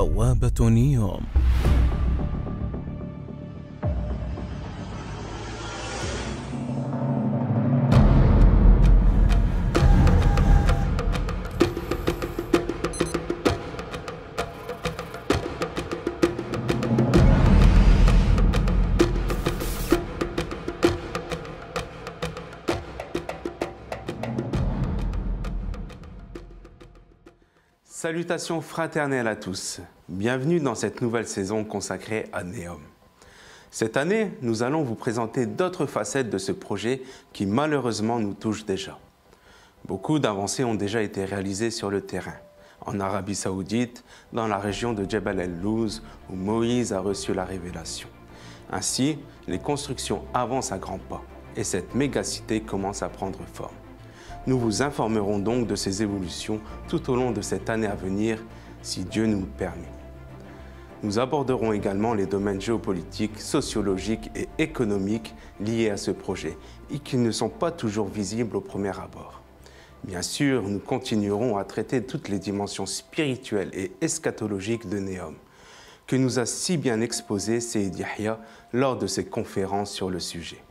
بوابة نيوم. Salutations fraternelles à tous. Bienvenue dans cette nouvelle saison consacrée à Neom. Cette année, nous allons vous présenter d'autres facettes de ce projet qui malheureusement nous touche déjà. Beaucoup d'avancées ont déjà été réalisées sur le terrain. En Arabie Saoudite, dans la région de Jebel el-Louz, où Moïse a reçu la révélation. Ainsi, les constructions avancent à grands pas et cette mégacité commence à prendre forme. Nous vous informerons donc de ces évolutions tout au long de cette année à venir, si Dieu nous le permet. Nous aborderons également les domaines géopolitiques, sociologiques et économiques liés à ce projet et qui ne sont pas toujours visibles au premier abord. Bien sûr, nous continuerons à traiter toutes les dimensions spirituelles et eschatologiques de Néom, que nous a si bien exposé Seyd Yahya lors de ses conférences sur le sujet.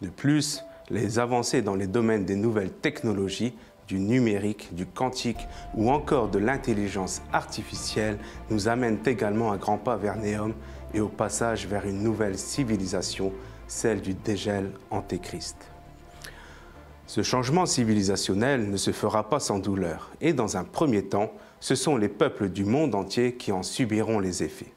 De plus, les avancées dans les domaines des nouvelles technologies, du numérique, du quantique ou encore de l'intelligence artificielle nous amènent également à grands pas vers Néom et au passage vers une nouvelle civilisation, celle du dégel antéchrist. Ce changement civilisationnel ne se fera pas sans douleur et dans un premier temps, ce sont les peuples du monde entier qui en subiront les effets.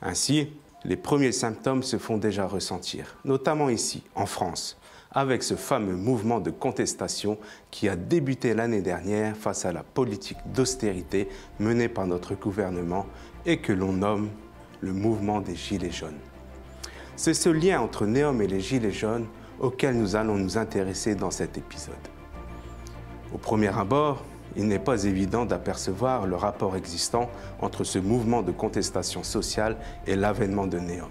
Ainsi, les premiers symptômes se font déjà ressentir, notamment ici, en France, avec ce fameux mouvement de contestation qui a débuté l'année dernière face à la politique d'austérité menée par notre gouvernement et que l'on nomme le mouvement des Gilets jaunes. C'est ce lien entre Néom et les Gilets jaunes auquel nous allons nous intéresser dans cet épisode. Au premier abord, il n'est pas évident d'apercevoir le rapport existant entre ce mouvement de contestation sociale et l'avènement de Néom.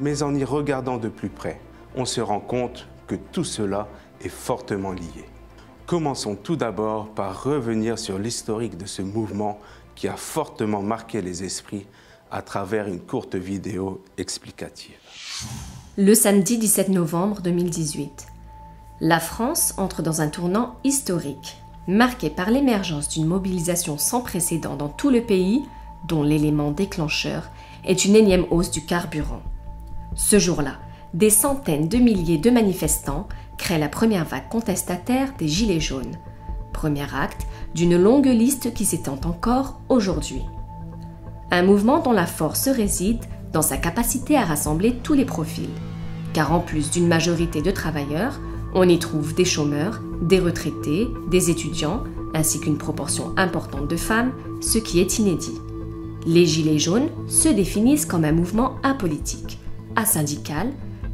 Mais en y regardant de plus près, on se rend compte que tout cela est fortement lié. Commençons tout d'abord par revenir sur l'historique de ce mouvement qui a fortement marqué les esprits à travers une courte vidéo explicative. Le samedi 17 novembre 2018, la France entre dans un tournant historique, marqué par l'émergence d'une mobilisation sans précédent dans tout le pays, dont l'élément déclencheur est une énième hausse du carburant. Ce jour-là, des centaines de milliers de manifestants créent la première vague contestataire des Gilets jaunes. Premier acte d'une longue liste qui s'étend encore aujourd'hui. Un mouvement dont la force réside dans sa capacité à rassembler tous les profils. Car en plus d'une majorité de travailleurs, on y trouve des chômeurs, des retraités, des étudiants, ainsi qu'une proportion importante de femmes, ce qui est inédit. Les Gilets jaunes se définissent comme un mouvement apolitique, asyndical,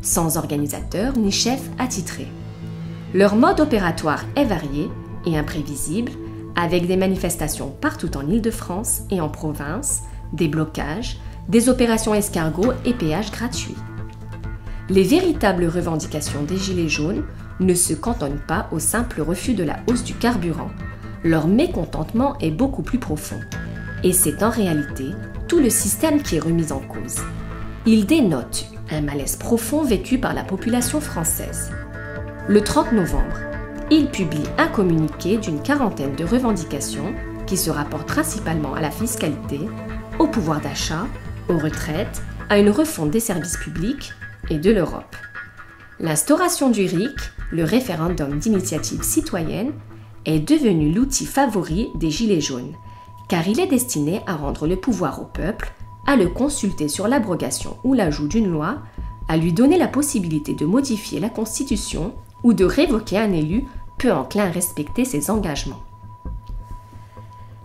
sans organisateur ni chef attitré. Leur mode opératoire est varié et imprévisible, avec des manifestations partout en Île-de-France et en province, des blocages, des opérations escargots et péages gratuits. Les véritables revendications des Gilets jaunes ne se cantonnent pas au simple refus de la hausse du carburant. Leur mécontentement est beaucoup plus profond. Et c'est en réalité tout le système qui est remis en cause. Il dénote un malaise profond vécu par la population française. Le 30 novembre, il publie un communiqué d'une quarantaine de revendications qui se rapportent principalement à la fiscalité, au pouvoir d'achat, aux retraites, à une refonte des services publics et de l'Europe. L'instauration du RIC, le référendum d'initiative citoyenne, est devenu l'outil favori des Gilets jaunes, car il est destiné à rendre le pouvoir au peuple à le consulter sur l'abrogation ou l'ajout d'une loi, à lui donner la possibilité de modifier la Constitution ou de révoquer un élu peu enclin à respecter ses engagements.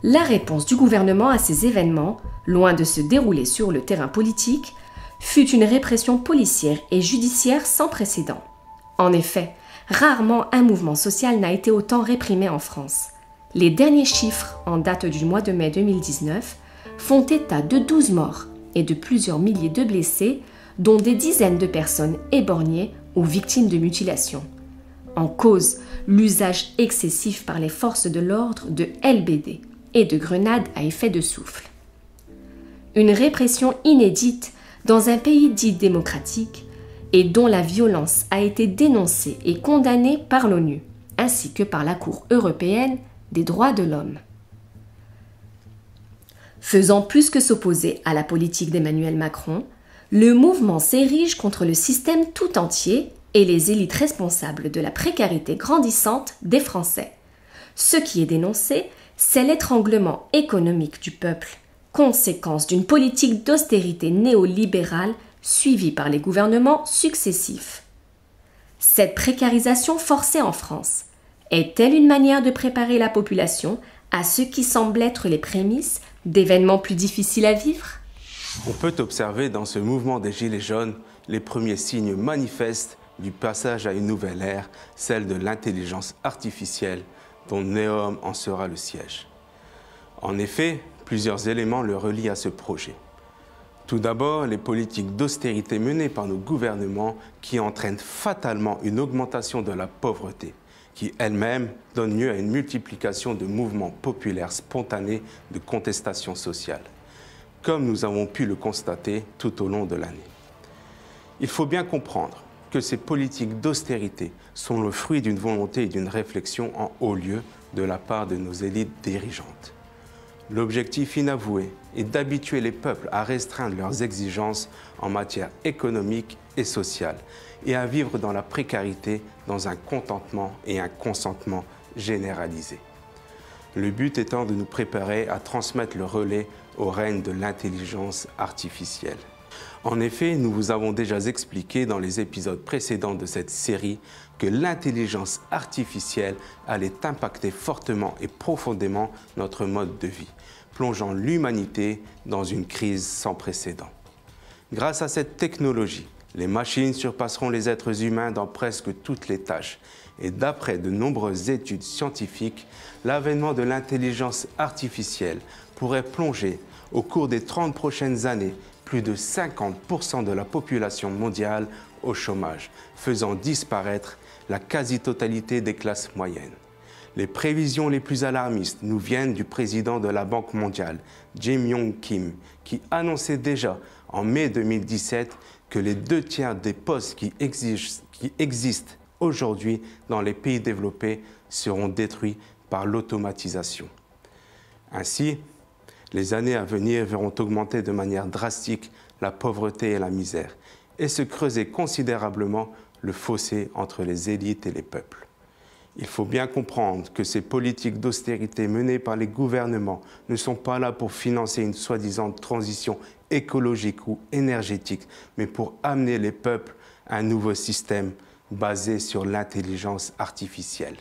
La réponse du gouvernement à ces événements, loin de se dérouler sur le terrain politique, fut une répression policière et judiciaire sans précédent. En effet, rarement un mouvement social n'a été autant réprimé en France. Les derniers chiffres en date du mois de mai 2019 font état de 12 morts et de plusieurs milliers de blessés, dont des dizaines de personnes éborgnées ou victimes de mutilations. En cause, l'usage excessif par les forces de l'ordre de LBD et de grenades à effet de souffle. une répression inédite dans un pays dit démocratique et dont la violence a été dénoncée et condamnée par l'ONU, ainsi que par la Cour européenne des droits de l'homme. Faisant plus que s'opposer à la politique d'Emmanuel Macron, le mouvement s'érige contre le système tout entier et les élites responsables de la précarité grandissante des Français. Ce qui est dénoncé, c'est l'étranglement économique du peuple, conséquence d'une politique d'austérité néolibérale suivie par les gouvernements successifs. Cette précarisation forcée en France est-elle une manière de préparer la population à ce qui semble être les prémices d'événements plus difficiles à vivre? On peut observer dans ce mouvement des Gilets jaunes les premiers signes manifestes du passage à une nouvelle ère, celle de l'intelligence artificielle, dont Neom en sera le siège. En effet, plusieurs éléments le relient à ce projet. Tout d'abord, les politiques d'austérité menées par nos gouvernements qui entraînent fatalement une augmentation de la pauvreté, qui elle-même donne lieu à une multiplication de mouvements populaires spontanés de contestation sociale, comme nous avons pu le constater tout au long de l'année. Il faut bien comprendre que ces politiques d'austérité sont le fruit d'une volonté et d'une réflexion en haut lieu de la part de nos élites dirigeantes. L'objectif inavoué est d'habituer les peuples à restreindre leurs exigences en matière économique et sociale et à vivre dans la précarité, dans un contentement et un consentement généralisé. Le but étant de nous préparer à transmettre le relais au règne de l'intelligence artificielle. En effet, nous vous avons déjà expliqué dans les épisodes précédents de cette série que l'intelligence artificielle allait impacter fortement et profondément notre mode de vie, plongeant l'humanité dans une crise sans précédent. Grâce à cette technologie, les machines surpasseront les êtres humains dans presque toutes les tâches. Et d'après de nombreuses études scientifiques, l'avènement de l'intelligence artificielle pourrait plonger au cours des 30 prochaines années plus de 50% de la population mondiale au chômage, faisant disparaître la quasi-totalité des classes moyennes. Les prévisions les plus alarmistes nous viennent du président de la Banque mondiale, Jim Yong Kim, qui annonçait déjà en mai 2017 que les deux tiers des postes qui, qui existent aujourd'hui dans les pays développés seront détruits par l'automatisation. Ainsi, les années à venir verront augmenter de manière drastique la pauvreté et la misère, et se creuser considérablement le fossé entre les élites et les peuples. Il faut bien comprendre que ces politiques d'austérité menées par les gouvernements ne sont pas là pour financer une soi-disant transition écologique ou énergétique, mais pour amener les peuples à un nouveau système basé sur l'intelligence artificielle.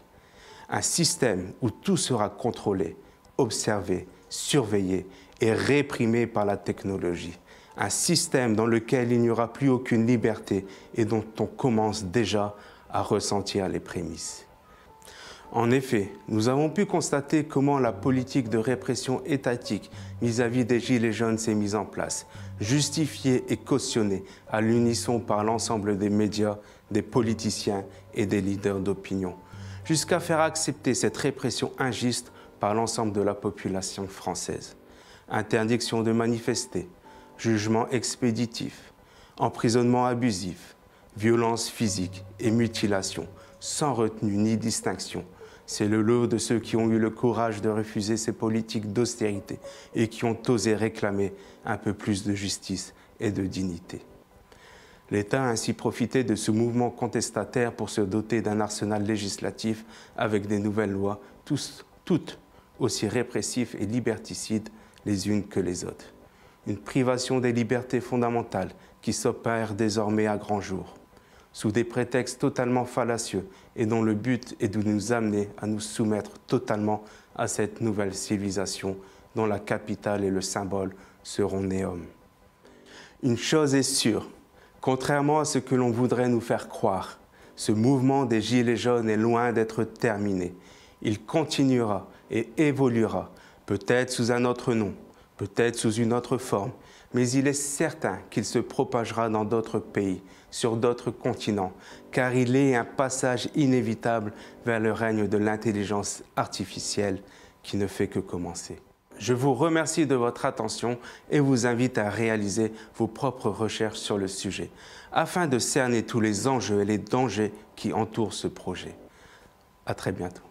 Un système où tout sera contrôlé, observé, surveillé et réprimé par la technologie. Un système dans lequel il n'y aura plus aucune liberté et dont on commence déjà à ressentir les prémices. En effet, nous avons pu constater comment la politique de répression étatique vis-à-vis des Gilets jaunes s'est mise en place, justifiée et cautionnée à l'unisson par l'ensemble des médias, des politiciens et des leaders d'opinion, jusqu'à faire accepter cette répression injuste par l'ensemble de la population française. Interdiction de manifester, jugement expéditif, emprisonnement abusif, violence physique et mutilation, sans retenue ni distinction. C'est le lot de ceux qui ont eu le courage de refuser ces politiques d'austérité et qui ont osé réclamer un peu plus de justice et de dignité. L'État a ainsi profité de ce mouvement contestataire pour se doter d'un arsenal législatif avec des nouvelles lois, toutes aussi répressifs et liberticides les unes que les autres. Une privation des libertés fondamentales qui s'opère désormais à grand jour, sous des prétextes totalement fallacieux et dont le but est de nous amener à nous soumettre totalement à cette nouvelle civilisation dont la capitale et le symbole seront Néom. Une chose est sûre, contrairement à ce que l'on voudrait nous faire croire, ce mouvement des Gilets jaunes est loin d'être terminé. Il continuera et évoluera, peut-être sous un autre nom, peut-être sous une autre forme, mais il est certain qu'il se propagera dans d'autres pays, sur d'autres continents, car il est un passage inévitable vers le règne de l'intelligence artificielle qui ne fait que commencer. Je vous remercie de votre attention et vous invite à réaliser vos propres recherches sur le sujet afin de cerner tous les enjeux et les dangers qui entourent ce projet. À très bientôt.